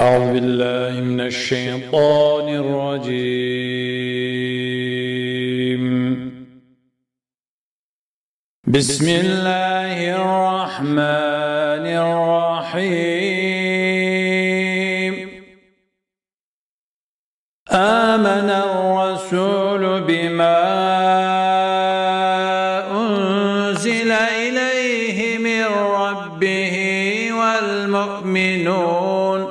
أعوذ بالله من الشيطان الرجيم. بسم الله الرحمن الرحيم. آمن الرسول بما أنزل إليه من ربه والمؤمنون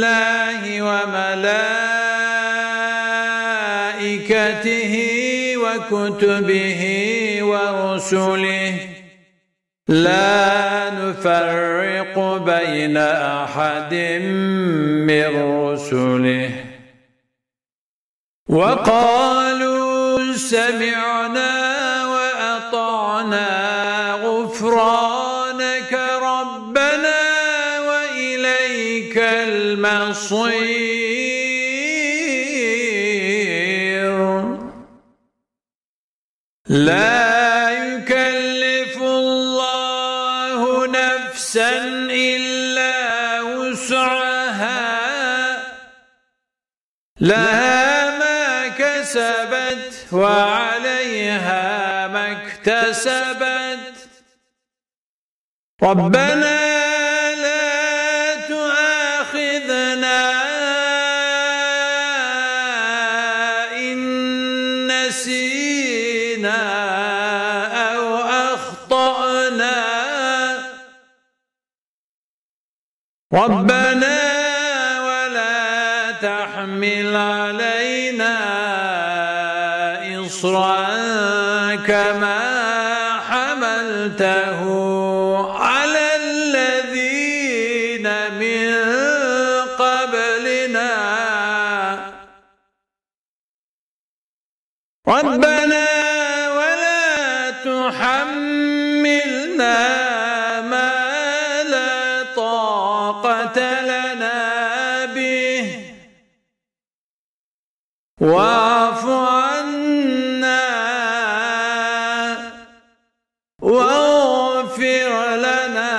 بالله وملائكته وكتبه ورسله. لا نفرق بين أحد من رسله. وقالوا سمعنا وأطعنا غفرانك ربنا وإليك المصير. لا يكلف الله نفسا إلا وسعها. لها ما كسبت وعليها ما اكتسبت. ربنا نسينا أو أخطأنا. ربنا ولا تحمل علينا إصرا كما حملته على الذين من ربنا ولا تحملنا ما لا طاقة لنا به. واعف عنا واغفر لنا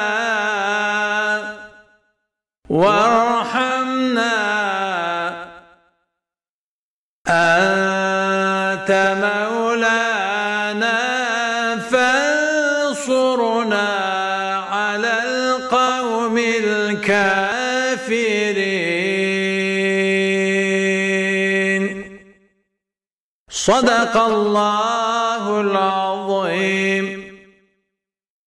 وارحمنا. أنت مولانا فانصرنا على القوم الكافرين. صدق الله العظيم.